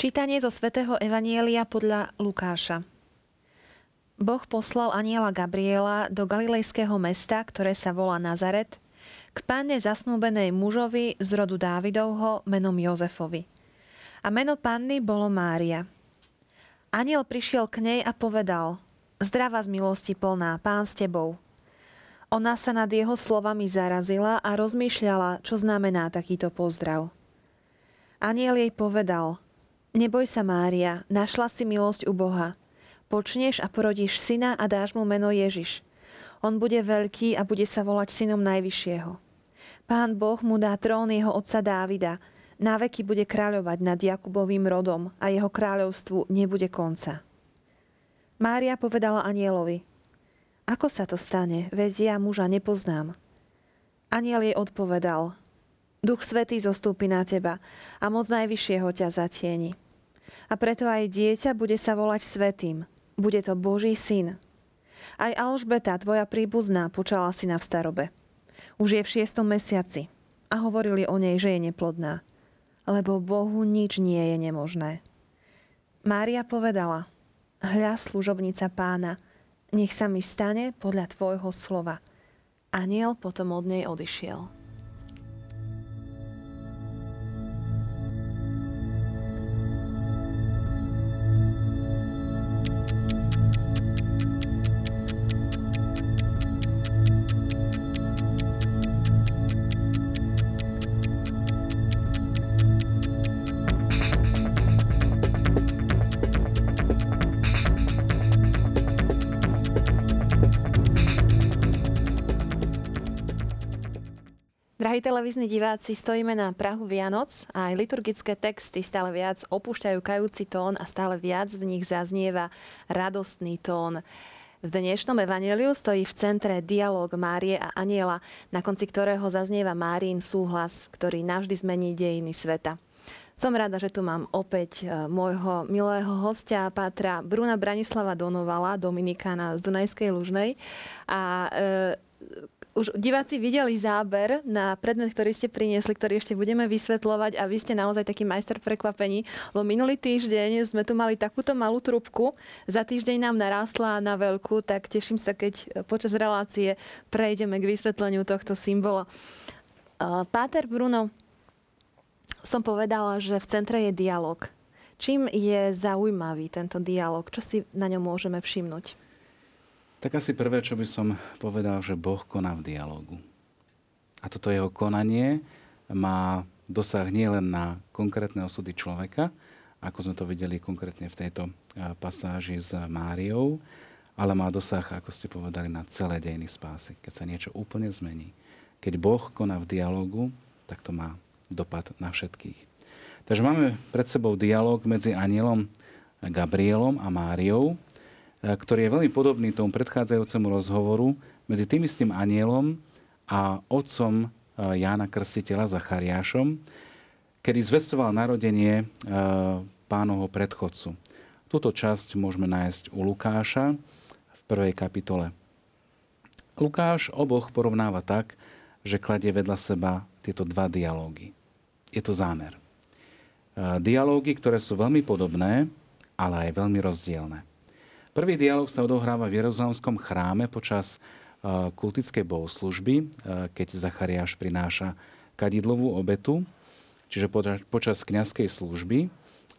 Čítanie zo svätého Evanielia podľa Lukáša. Boh poslal aniela Gabriela do galilejského mesta, ktoré sa volá Nazaret, k panne zasnúbenej mužovi z rodu Dávidovho menom Jozefovi. A meno panny bolo Mária. Aniel prišiel k nej a povedal, Zdrava z milosti plná, pán s tebou. Ona sa nad jeho slovami zarazila a rozmýšľala, čo znamená takýto pozdrav. Aniel jej povedal, Neboj sa, Mária, našla si milosť u Boha. Počneš a porodíš syna a dáš mu meno Ježiš. On bude veľký a bude sa volať synom Najvyššieho. Pán Boh mu dá trón jeho otca Dávida. Náveky bude kráľovať nad Jakubovým rodom a jeho kráľovstvu nebude konca. Mária povedala anielovi, ako sa to stane, veď ja muža nepoznám. Aniel jej odpovedal, Duch Svetý zostúpi na teba a moc Najvyššieho ťa zatieni. A preto aj dieťa bude sa volať Svetým. Bude to Boží syn. Aj Alžbeta, tvoja príbuzná, počala syna v starobe. Už je v šiestom mesiaci a hovorili o nej, že je neplodná. Lebo Bohu nič nie je nemožné. Mária povedala, hľa služobnica pána, nech sa mi stane podľa tvojho slova. Aniel potom od nej odišiel. Drahí televízni diváci, stojíme na Prahu Vianoc a aj liturgické texty stále viac opúšťajú kajúci tón a stále viac v nich zaznieva radostný tón. V dnešnom evaneliu stojí v centre dialog Márie a Aniela, na konci ktorého zaznieva Márin súhlas, ktorý navždy zmení dejiny sveta. Som rada, že tu mám opäť e, môjho milého hostia, Pátra Bruna Branislava Donovala, Dominikána z Dunajskej Lužnej. A e, už diváci videli záber na predmet, ktorý ste priniesli, ktorý ešte budeme vysvetľovať a vy ste naozaj taký majster prekvapení, lebo minulý týždeň sme tu mali takúto malú trubku, za týždeň nám narástla na veľkú, tak teším sa, keď počas relácie prejdeme k vysvetleniu tohto symbola. Páter Bruno, som povedala, že v centre je dialog. Čím je zaujímavý tento dialog? Čo si na ňom môžeme všimnúť? Tak asi prvé, čo by som povedal, že Boh koná v dialogu. A toto jeho konanie má dosah nielen na konkrétne osudy človeka, ako sme to videli konkrétne v tejto pasáži s Máriou, ale má dosah, ako ste povedali, na celé dejiny spásy. Keď sa niečo úplne zmení. Keď Boh koná v dialogu, tak to má dopad na všetkých. Takže máme pred sebou dialog medzi anielom Gabrielom a Máriou, ktorý je veľmi podobný tomu predchádzajúcemu rozhovoru medzi tým istým anielom a otcom e, Jána Krstiteľa Zachariášom, kedy zvestoval narodenie e, pánovho predchodcu. Túto časť môžeme nájsť u Lukáša v prvej kapitole. Lukáš oboch porovnáva tak, že kladie vedľa seba tieto dva dialógy. Je to zámer. Dialógy, ktoré sú veľmi podobné, ale aj veľmi rozdielne. Prvý dialog sa odohráva v Jeruzalemskom chráme počas e, kultickej bohoslužby, e, keď Zachariáš prináša kadidlovú obetu, čiže počas kňazskej služby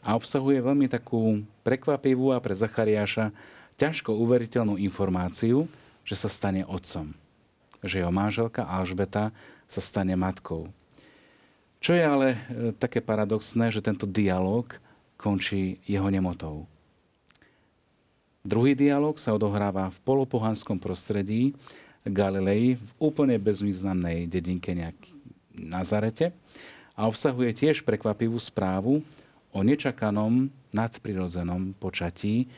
a obsahuje veľmi takú prekvapivú a pre Zachariáša ťažko uveriteľnú informáciu, že sa stane otcom. Že jeho manželka Alžbeta sa stane matkou. Čo je ale e, také paradoxné, že tento dialog končí jeho nemotou. Druhý dialog sa odohráva v polopohanskom prostredí Galilei v úplne bezvýznamnej dedinke nejaký Nazarete a obsahuje tiež prekvapivú správu o nečakanom nadprirodzenom počatí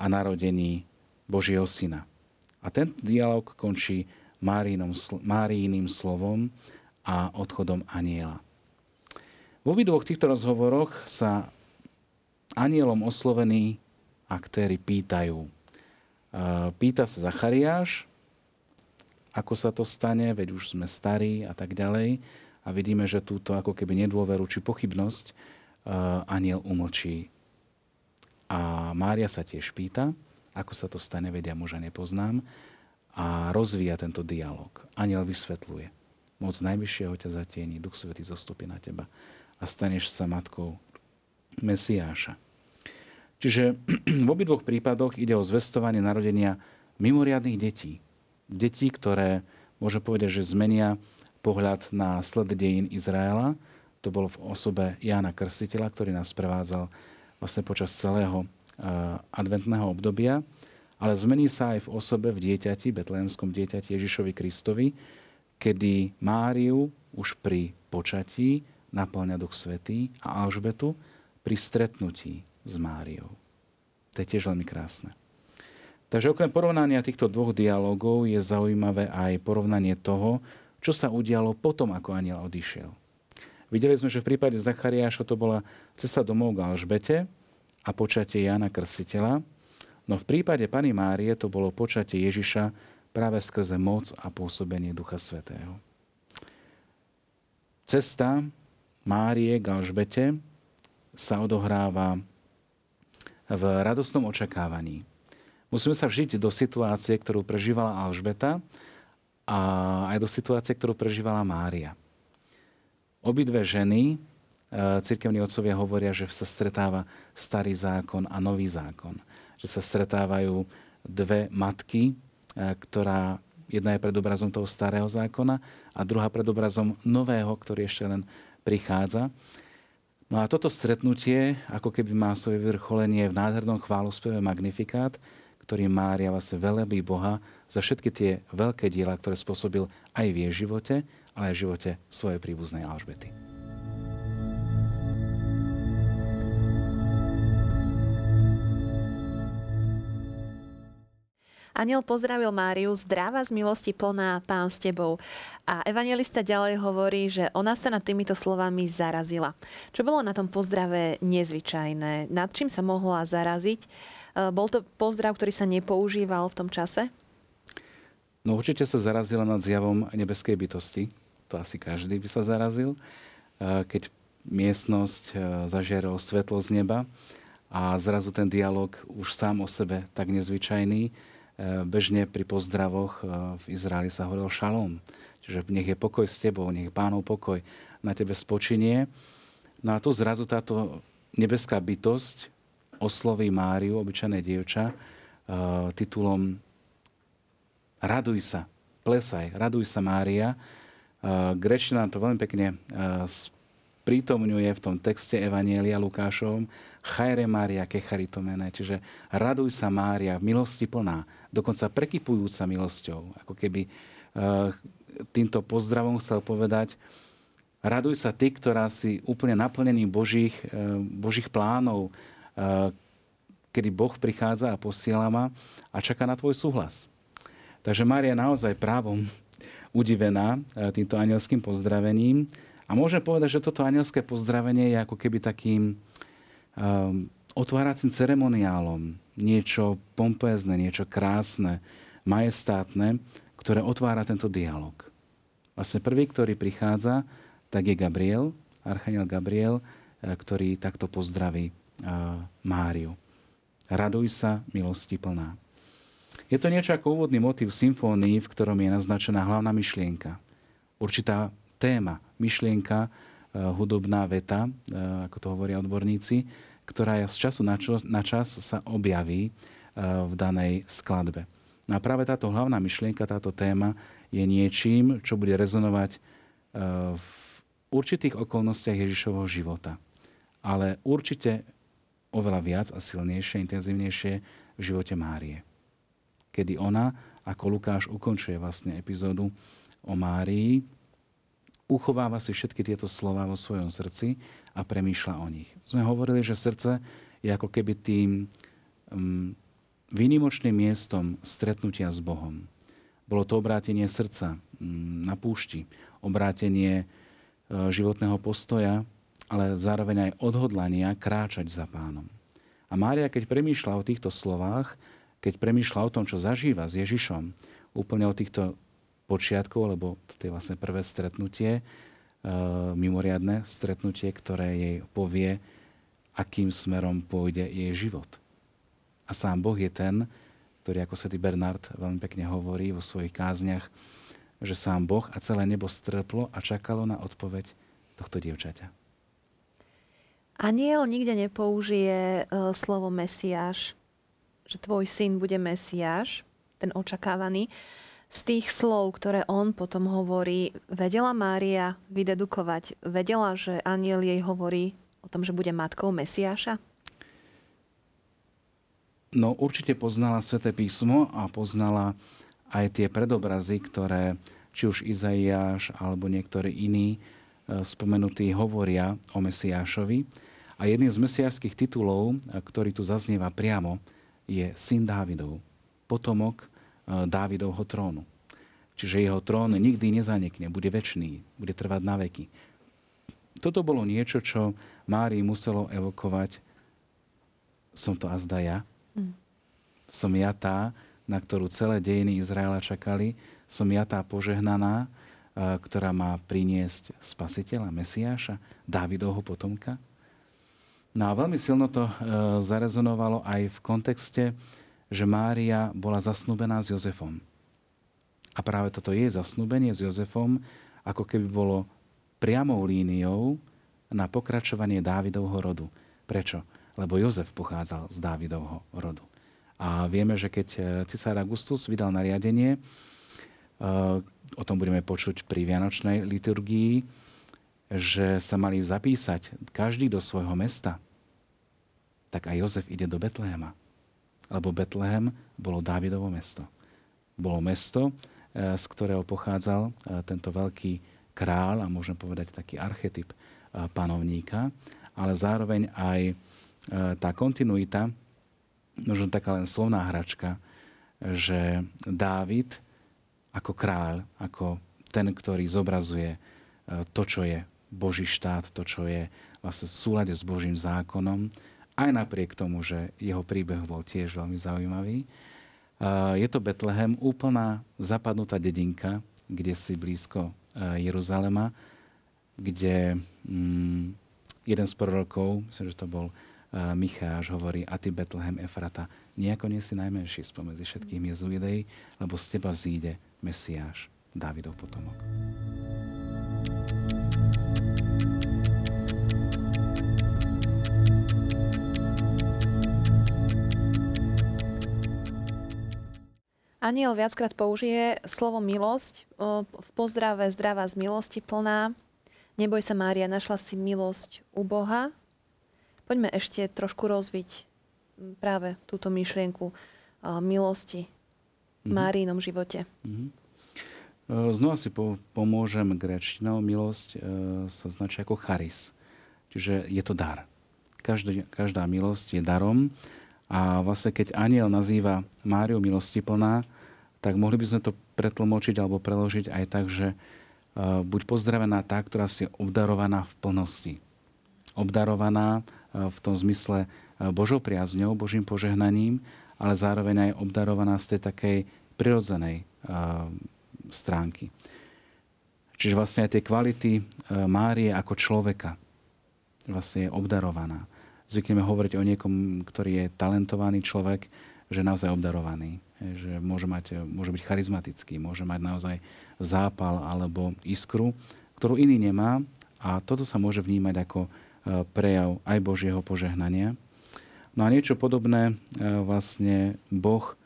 a narodení Božieho syna. A ten dialog končí Márijným slovom a odchodom aniela. V obidvoch týchto rozhovoroch sa anielom oslovený aktéry pýtajú. Pýta sa Zachariáš, ako sa to stane, veď už sme starí a tak ďalej. A vidíme, že túto ako keby nedôveru či pochybnosť aniel umlčí. A Mária sa tiež pýta, ako sa to stane, vedia muža nepoznám, a rozvíja tento dialog. Aniel vysvetľuje. Moc najvyššieho ťa zatieni, Duch Svetý zostupí na teba a staneš sa matkou Mesiáša. Čiže v obidvoch prípadoch ide o zvestovanie narodenia mimoriadných detí. Detí, ktoré, môže povedať, že zmenia pohľad na sled dejín Izraela. To bolo v osobe Jána Krstiteľa, ktorý nás prevádzal vlastne počas celého adventného obdobia. Ale zmení sa aj v osobe v dieťati, betlehemskom dieťati Ježišovi Kristovi, kedy Máriu už pri počatí naplňa Duch Svetý a Alžbetu pri stretnutí s Máriou. To je tiež veľmi krásne. Takže okrem porovnania týchto dvoch dialogov je zaujímavé aj porovnanie toho, čo sa udialo potom, ako aniel odišiel. Videli sme, že v prípade Zachariáša to bola cesta domov k Alžbete a počatie Jana Krstiteľa, no v prípade Pany Márie to bolo počatie Ježiša práve skrze moc a pôsobenie Ducha Svetého. Cesta Márie k Alžbete sa odohráva v radostnom očakávaní. Musíme sa vžiť do situácie, ktorú prežívala Alžbeta a aj do situácie, ktorú prežívala Mária. Obidve ženy, e, cirkevní otcovia hovoria, že sa stretáva starý zákon a nový zákon. Že sa stretávajú dve matky, e, ktorá jedna je pred obrazom toho starého zákona a druhá pred obrazom nového, ktorý ešte len prichádza. No a toto stretnutie, ako keby má svoje vrcholenie v nádhernom chválospeve Magnifikát, ktorý Mária vlastne velebí Boha za všetky tie veľké diela, ktoré spôsobil aj v jej živote, ale aj v živote svojej príbuznej Alžbety. Aniel pozdravil Máriu, zdravá z milosti plná, pán s tebou. A evangelista ďalej hovorí, že ona sa nad týmito slovami zarazila. Čo bolo na tom pozdrave nezvyčajné? Nad čím sa mohla zaraziť? E, bol to pozdrav, ktorý sa nepoužíval v tom čase? No určite sa zarazila nad zjavom nebeskej bytosti. To asi každý by sa zarazil. E, keď miestnosť e, zažierala svetlo z neba a zrazu ten dialog už sám o sebe tak nezvyčajný, bežne pri pozdravoch eh, v Izraeli sa hovoril šalom. Čiže nech je pokoj s tebou, nech pánov pokoj na tebe spočinie. No a tu zrazu táto nebeská bytosť osloví Máriu, obyčajné dievča, eh, titulom Raduj sa, plesaj, raduj sa Mária. Grečina to veľmi pekne prítomňuje v tom texte Evanielia Lukášovom Chajre Mária kecharitomene, čiže raduj sa Mária, milosti plná, dokonca prekypujúca milosťou. Ako keby uh, týmto pozdravom chcel povedať, raduj sa ty, ktorá si úplne naplnený Božích, uh, Božích plánov, uh, kedy Boh prichádza a posiela ma a čaká na tvoj súhlas. Takže Mária naozaj právom udivená týmto anielským pozdravením a môžem povedať, že toto anielské pozdravenie je ako keby takým um, otváracím ceremoniálom. Niečo pompézne, niečo krásne, majestátne, ktoré otvára tento dialog. Vlastne prvý, ktorý prichádza, tak je Gabriel, archaniel Gabriel, eh, ktorý takto pozdraví uh, Máriu. Raduj sa, milosti plná. Je to niečo ako úvodný motív symfónii, v ktorom je naznačená hlavná myšlienka. Určitá téma, myšlienka, e, hudobná veta, e, ako to hovoria odborníci, ktorá z času na, čo, na čas sa objaví e, v danej skladbe. No a práve táto hlavná myšlienka, táto téma je niečím, čo bude rezonovať v určitých okolnostiach Ježišovho života. Ale určite oveľa viac a silnejšie, intenzívnejšie v živote Márie. Kedy ona, ako Lukáš, ukončuje vlastne epizódu o Márii, uchováva si všetky tieto slova vo svojom srdci a premýšľa o nich. Sme hovorili, že srdce je ako keby tým um, výnimočným miestom stretnutia s Bohom. Bolo to obrátenie srdca um, na púšti, obrátenie uh, životného postoja, ale zároveň aj odhodlania kráčať za pánom. A Mária, keď premýšľa o týchto slovách, keď premýšľa o tom, čo zažíva s Ježišom, úplne o týchto počiatkov, lebo to vlastne prvé stretnutie, e, mimoriadne stretnutie, ktoré jej povie, akým smerom pôjde jej život. A sám Boh je ten, ktorý, ako svätý Bernard veľmi pekne hovorí vo svojich kázniach, že sám Boh a celé nebo strplo a čakalo na odpoveď tohto dievčaťa. Aniel nikde nepoužije uh, slovo Mesiáš, že tvoj syn bude Mesiáš, ten očakávaný. Z tých slov, ktoré on potom hovorí, vedela Mária vydedukovať, vedela, že aniel jej hovorí o tom, že bude matkou Mesiáša? No určite poznala Sveté písmo a poznala aj tie predobrazy, ktoré či už Izaiáš alebo niektorí iní e, spomenutí hovoria o Mesiášovi. A jedným z mesiášských titulov, e, ktorý tu zaznieva priamo, je syn Dávidov, potomok Dávidovho trónu. Čiže jeho trón nikdy nezanikne, bude väčší, bude trvať na veky. Toto bolo niečo, čo Márii muselo evokovať. Som to azda ja. Mm. Som ja tá, na ktorú celé dejiny Izraela čakali. Som ja tá požehnaná, ktorá má priniesť spasiteľa, Mesiáša, Dávidovho potomka. No a veľmi silno to e, zarezonovalo aj v kontexte, že Mária bola zasnúbená s Jozefom. A práve toto je zasnúbenie s Jozefom, ako keby bolo priamou líniou na pokračovanie Dávidovho rodu. Prečo? Lebo Jozef pochádzal z Dávidovho rodu. A vieme, že keď e, cisár Augustus vydal nariadenie, e, o tom budeme počuť pri Vianočnej liturgii, že sa mali zapísať každý do svojho mesta, tak aj Jozef ide do Betlehema. Lebo Betlehem bolo Dávidovo mesto. Bolo mesto, e, z ktorého pochádzal tento veľký král a môžeme povedať taký archetyp panovníka, ale zároveň aj tá kontinuita možno taká len slovná hračka, že Dávid ako kráľ, ako ten, ktorý zobrazuje e, to, čo je Boží štát, to, čo je vlastne v súlade s Božím zákonom, aj napriek tomu, že jeho príbeh bol tiež veľmi zaujímavý. E, je to Betlehem, úplná zapadnutá dedinka, kde si blízko e, Jeruzalema, kde mm, jeden z prorokov, myslím, že to bol Micháš hovorí, a ty Betlehem Efrata, nejako nie si najmenší spomedzi všetkých Jezúidej, lebo z teba vzíde Mesiáš, Dávidov potomok. Aniel viackrát použije slovo milosť v pozdrave zdravá z milosti plná. Neboj sa, Mária, našla si milosť u Boha, Poďme ešte trošku rozviť práve túto myšlienku milosti v mm-hmm. Márinom živote. Mm-hmm. Znova si po, pomôžem grečtinou. Milosť e, sa značí ako charis. Čiže je to dar. Každý, každá milosť je darom. A vlastne keď aniel nazýva Máriu milostiplná, tak mohli by sme to pretlmočiť alebo preložiť aj tak, že e, buď pozdravená tá, ktorá si obdarovaná v plnosti. Obdarovaná v tom zmysle e, Božou priazňou, Božím požehnaním, ale zároveň aj obdarovaná z tej takej prirodzenej e, stránky. Čiže vlastne aj tie kvality e, Márie ako človeka vlastne je obdarovaná. Zvykneme hovoriť o niekom, ktorý je talentovaný človek, že je naozaj obdarovaný. Že môže, mať, môže byť charizmatický, môže mať naozaj zápal alebo iskru, ktorú iný nemá. A toto sa môže vnímať ako prejav aj Božieho požehnania. No a niečo podobné e, vlastne Boh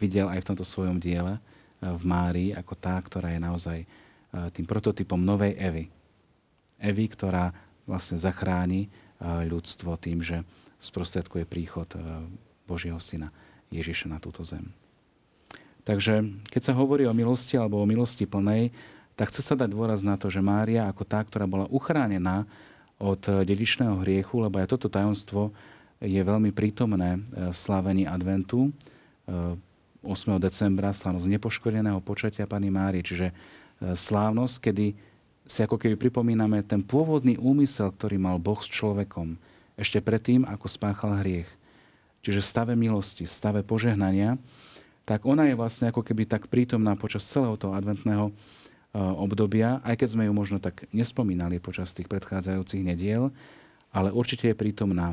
videl aj v tomto svojom diele e, v Márii ako tá, ktorá je naozaj e, tým prototypom novej Evy. Evy, ktorá vlastne zachráni ľudstvo tým, že sprostredkuje príchod Božieho Syna Ježiša na túto zem. Takže keď sa hovorí o milosti alebo o milosti plnej, tak chce sa dať dôraz na to, že Mária ako tá, ktorá bola uchránená od dedičného hriechu, lebo aj toto tajomstvo je veľmi prítomné v slávení adventu. 8. Eh, decembra slávnosť nepoškodeného počatia Pany Márie, čiže slávnosť, kedy si ako keby pripomíname ten pôvodný úmysel, ktorý mal Boh s človekom ešte predtým, ako spáchal hriech. Čiže v stave milosti, v stave požehnania, tak ona je vlastne ako keby tak prítomná počas celého toho adventného obdobia, aj keď sme ju možno tak nespomínali počas tých predchádzajúcich nediel, ale určite je prítomná.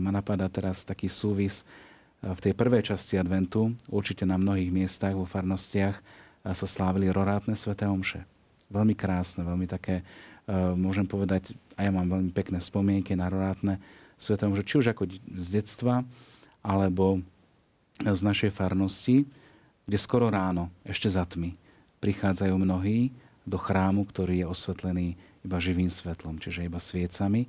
Ma napadá teraz taký súvis v tej prvej časti adventu, určite na mnohých miestach vo farnostiach sa slávili rorátne sveté omše. Veľmi krásne, veľmi také, môžem povedať, a ja mám veľmi pekné spomienky na rorátne sveté omše, či už ako z detstva, alebo z našej farnosti, kde skoro ráno, ešte za tmy, prichádzajú mnohí do chrámu, ktorý je osvetlený iba živým svetlom, čiže iba sviecami.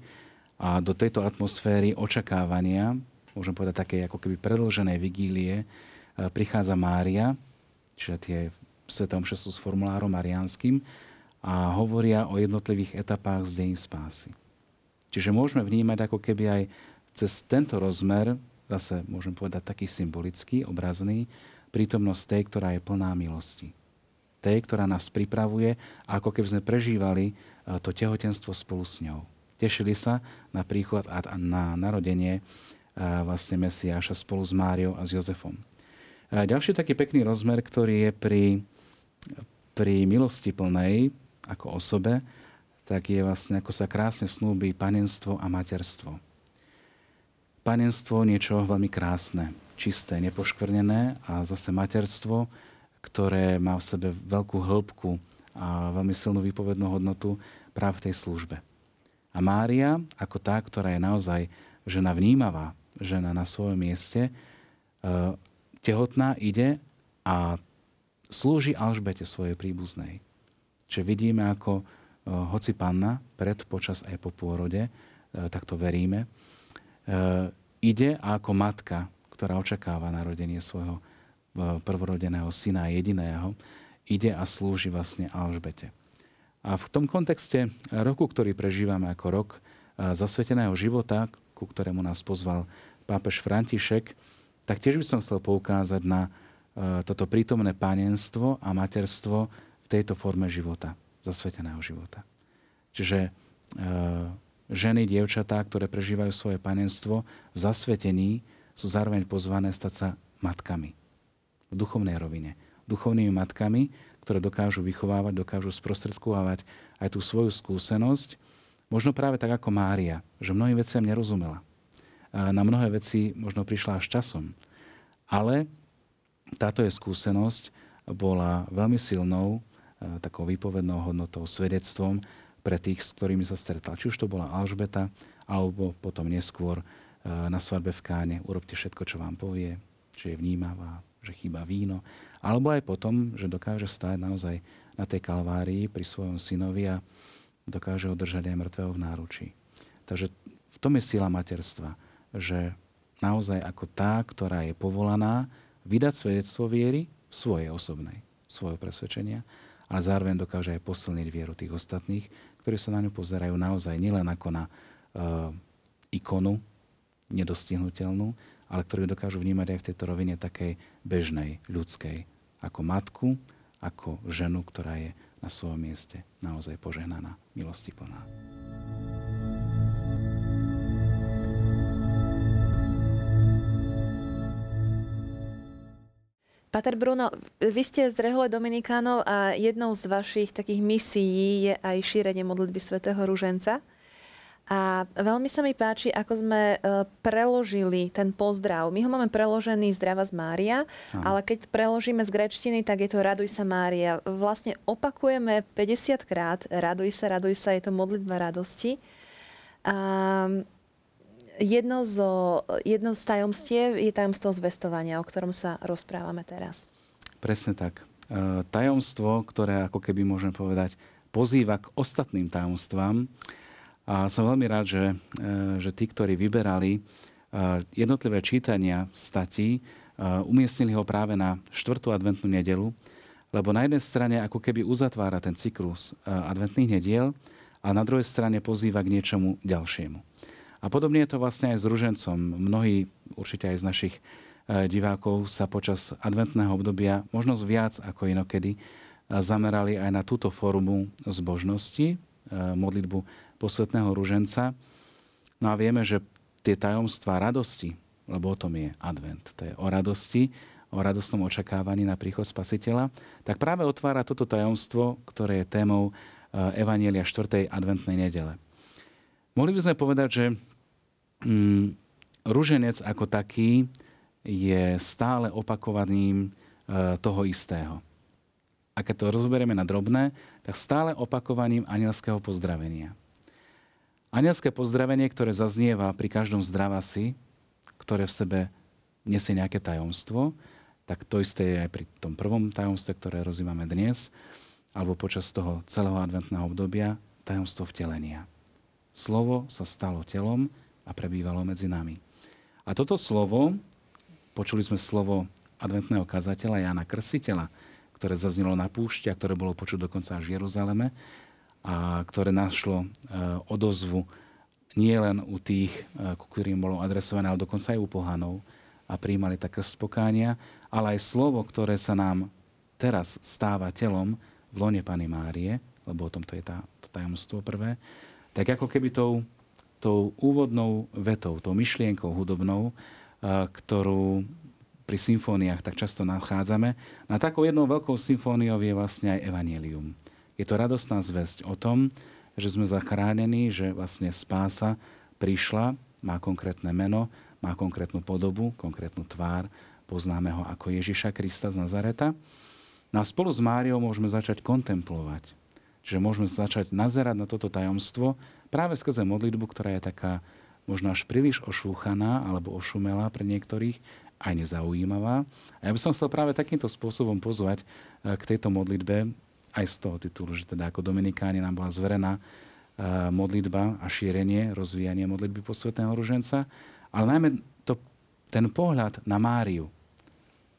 A do tejto atmosféry očakávania, môžem povedať také ako keby predlženej vigílie, e, prichádza Mária, čiže tie svetom sú s formulárom marianským a hovoria o jednotlivých etapách z dejín spásy. Čiže môžeme vnímať ako keby aj cez tento rozmer zase môžem povedať taký symbolický, obrazný, prítomnosť tej, ktorá je plná milosti. Tej, ktorá nás pripravuje, ako keby sme prežívali e, to tehotenstvo spolu s ňou. Tešili sa na príchod a na narodenie e, vlastne Mesiáša spolu s Máriou a s Jozefom. E, ďalší taký pekný rozmer, ktorý je pri, pri milosti plnej ako osobe, tak je vlastne, ako sa krásne snúbi panenstvo a materstvo panenstvo niečo veľmi krásne, čisté, nepoškvrnené a zase materstvo, ktoré má v sebe veľkú hĺbku a veľmi silnú výpovednú hodnotu práve v tej službe. A Mária, ako tá, ktorá je naozaj žena vnímavá, žena na svojom mieste, e, tehotná ide a slúži Alžbete svojej príbuznej. Čiže vidíme, ako e, hoci panna pred, počas aj po pôrode, e, tak to veríme, E, ide ako matka, ktorá očakáva narodenie svojho prvorodeného syna jediného, ide a slúži vlastne Alžbete. A v tom kontexte roku, ktorý prežívame ako rok zasveteného života, ku ktorému nás pozval pápež František, tak tiež by som chcel poukázať na toto prítomné panenstvo a materstvo v tejto forme života, zasveteného života. Čiže ženy, dievčatá, ktoré prežívajú svoje panenstvo v zasvetení, sú zároveň pozvané stať sa matkami. V duchovnej rovine. Duchovnými matkami, ktoré dokážu vychovávať, dokážu sprostredkovávať aj tú svoju skúsenosť. Možno práve tak ako Mária, že mnohým veciam nerozumela. Na mnohé veci možno prišla až časom. Ale táto je skúsenosť bola veľmi silnou, takou výpovednou hodnotou, svedectvom pre tých, s ktorými sa stretal. Či už to bola Alžbeta, alebo potom neskôr e, na svadbe v Káne. Urobte všetko, čo vám povie, že je vnímavá, že chýba víno. Alebo aj potom, že dokáže stáť naozaj na tej kalvárii pri svojom synovi a dokáže udržať aj mŕtvého v náručí. Takže v tom je sila materstva, že naozaj ako tá, ktorá je povolaná vydať svedectvo viery svojej osobnej, svojho presvedčenia, ale zároveň dokáže aj posilniť vieru tých ostatných, ktorí sa na ňu pozerajú naozaj nielen ako na uh, ikonu nedostihnutelnú, ale ktorí dokážu vnímať aj v tejto rovine takej bežnej, ľudskej, ako matku, ako ženu, ktorá je na svojom mieste naozaj požehnaná, milosti plná. Pater Bruno, vy ste z Rehole Dominikánov a jednou z vašich takých misií je aj šírenie modlitby svätého Ruženca. A veľmi sa mi páči, ako sme e, preložili ten pozdrav. My ho máme preložený Zdrava z Mária, Aha. ale keď preložíme z grečtiny, tak je to Raduj sa Mária. Vlastne opakujeme 50 krát Raduj sa, raduj sa, je to modlitba radosti. A jedno, zo, jedno z tajomstiev je tajomstvo zvestovania, o ktorom sa rozprávame teraz. Presne tak. E, tajomstvo, ktoré ako keby môžem povedať, pozýva k ostatným tajomstvám. A som veľmi rád, že, e, že tí, ktorí vyberali e, jednotlivé čítania statí, umiestnili ho práve na štvrtú adventnú nedelu, lebo na jednej strane ako keby uzatvára ten cyklus adventných nediel a na druhej strane pozýva k niečomu ďalšiemu. A podobne je to vlastne aj s ružencom. Mnohí, určite aj z našich e, divákov, sa počas adventného obdobia možno viac ako inokedy e, zamerali aj na túto formu zbožnosti, e, modlitbu posvetného ruženca. No a vieme, že tie tajomstvá radosti, lebo o tom je advent, to je o radosti, o radostnom očakávaní na príchod spasiteľa, tak práve otvára toto tajomstvo, ktoré je témou Evanielia 4. adventnej nedele. Mohli by sme povedať, že mm, ruženec ako taký je stále opakovaním e, toho istého. A keď to rozoberieme na drobné, tak stále opakovaním anielského pozdravenia. Anielské pozdravenie, ktoré zaznieva pri každom zdravasi, ktoré v sebe nesie nejaké tajomstvo, tak to isté je aj pri tom prvom tajomstve, ktoré rozímame dnes, alebo počas toho celého adventného obdobia, tajomstvo vtelenia. Slovo sa stalo telom a prebývalo medzi nami. A toto slovo, počuli sme slovo adventného kazateľa Jana Krsiteľa, ktoré zaznelo na púšti a ktoré bolo počuť dokonca až v Jeruzaleme a ktoré našlo e, odozvu nie len u tých, e, ku ktorým bolo adresované, ale dokonca aj u pohanov a príjmali také spokánia, ale aj slovo, ktoré sa nám teraz stáva telom v lone Pany Márie, lebo o tomto je tá, to tajomstvo prvé, tak ako keby tou, tou úvodnou vetou, tou myšlienkou hudobnou, ktorú pri symfóniách tak často nachádzame, na takou jednou veľkou symfóniou je vlastne aj Evangelium. Je to radostná zväzť o tom, že sme zachránení, že vlastne spása prišla, má konkrétne meno, má konkrétnu podobu, konkrétnu tvár, poznáme ho ako Ježiša Krista z Nazareta. No a spolu s Máriou môžeme začať kontemplovať že môžeme začať nazerať na toto tajomstvo práve skrze modlitbu, ktorá je taká možno až príliš ošúchaná alebo ošumelá pre niektorých, aj nezaujímavá. A ja by som chcel práve takýmto spôsobom pozvať eh, k tejto modlitbe aj z toho titulu, že teda ako Dominikáni nám bola zverená eh, modlitba a šírenie, rozvíjanie modlitby posvetného ruženca, ale najmä to, ten pohľad na Máriu,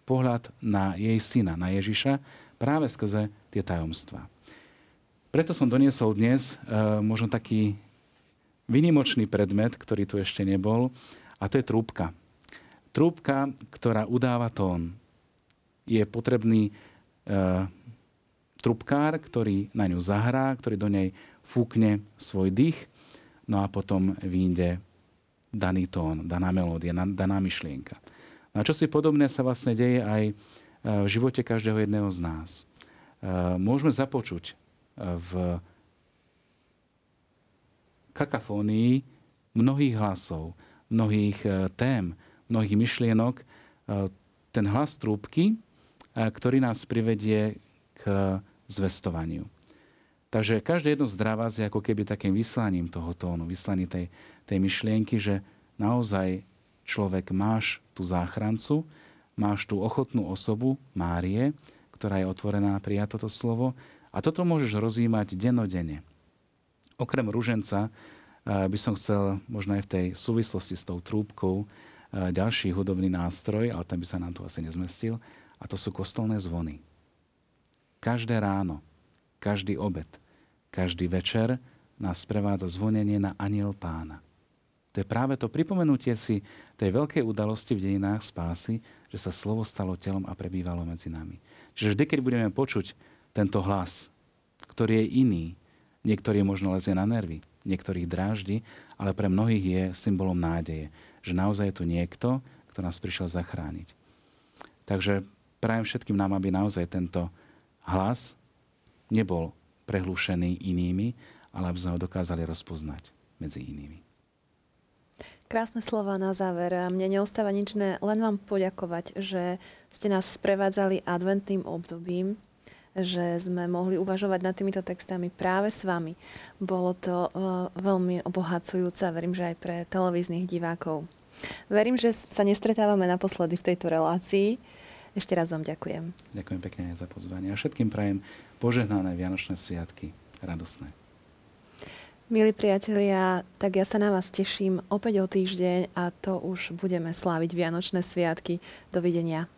pohľad na jej syna, na Ježiša, práve skrze tie tajomstvá. Preto som doniesol dnes uh, možno taký vynimočný predmet, ktorý tu ešte nebol, a to je trúbka. Trúbka, ktorá udáva tón. Je potrebný uh, trúbkár, ktorý na ňu zahrá, ktorý do nej fúkne svoj dých, no a potom vyjde daný tón, daná melódia, daná myšlienka. No a čo si podobné sa vlastne deje aj e, v živote každého jedného z nás. Môžeme započuť v kakafónii mnohých hlasov, mnohých e, tém, mnohých myšlienok, e, ten hlas trúbky, e, ktorý nás privedie k zvestovaniu. Takže každé jedno z vás je ako keby takým vyslaním toho tónu, vyslaním tej, tej myšlienky, že naozaj človek máš tú záchrancu, máš tú ochotnú osobu Márie, ktorá je otvorená prijať toto slovo a toto môžeš rozímať denodene. Okrem ruženca eh, by som chcel možno aj v tej súvislosti s tou trúbkou eh, ďalší hudobný nástroj, ale ten by sa nám tu asi nezmestil, a to sú kostolné zvony. Každé ráno, každý obed, každý večer nás sprevádza zvonenie na aniel pána. To je práve to pripomenutie si tej veľkej udalosti v dejinách spásy, že sa slovo stalo telom a prebývalo medzi nami. Čiže vždy, keď budeme počuť tento hlas, ktorý je iný. Niektorý možno lezie na nervy, niektorých dráždi, ale pre mnohých je symbolom nádeje, že naozaj je tu niekto, kto nás prišiel zachrániť. Takže prajem všetkým nám, aby naozaj tento hlas nebol prehlušený inými, ale aby sme ho dokázali rozpoznať medzi inými. Krásne slova na záver. Mne neostáva nič ne, len vám poďakovať, že ste nás sprevádzali adventným obdobím, že sme mohli uvažovať nad týmito textami práve s vami. Bolo to uh, veľmi obohacujúce a verím, že aj pre televíznych divákov. Verím, že sa nestretávame naposledy v tejto relácii. Ešte raz vám ďakujem. Ďakujem pekne za pozvanie a všetkým prajem požehnané Vianočné sviatky. Radosné. Milí priatelia, tak ja sa na vás teším opäť o týždeň a to už budeme sláviť Vianočné sviatky. Dovidenia.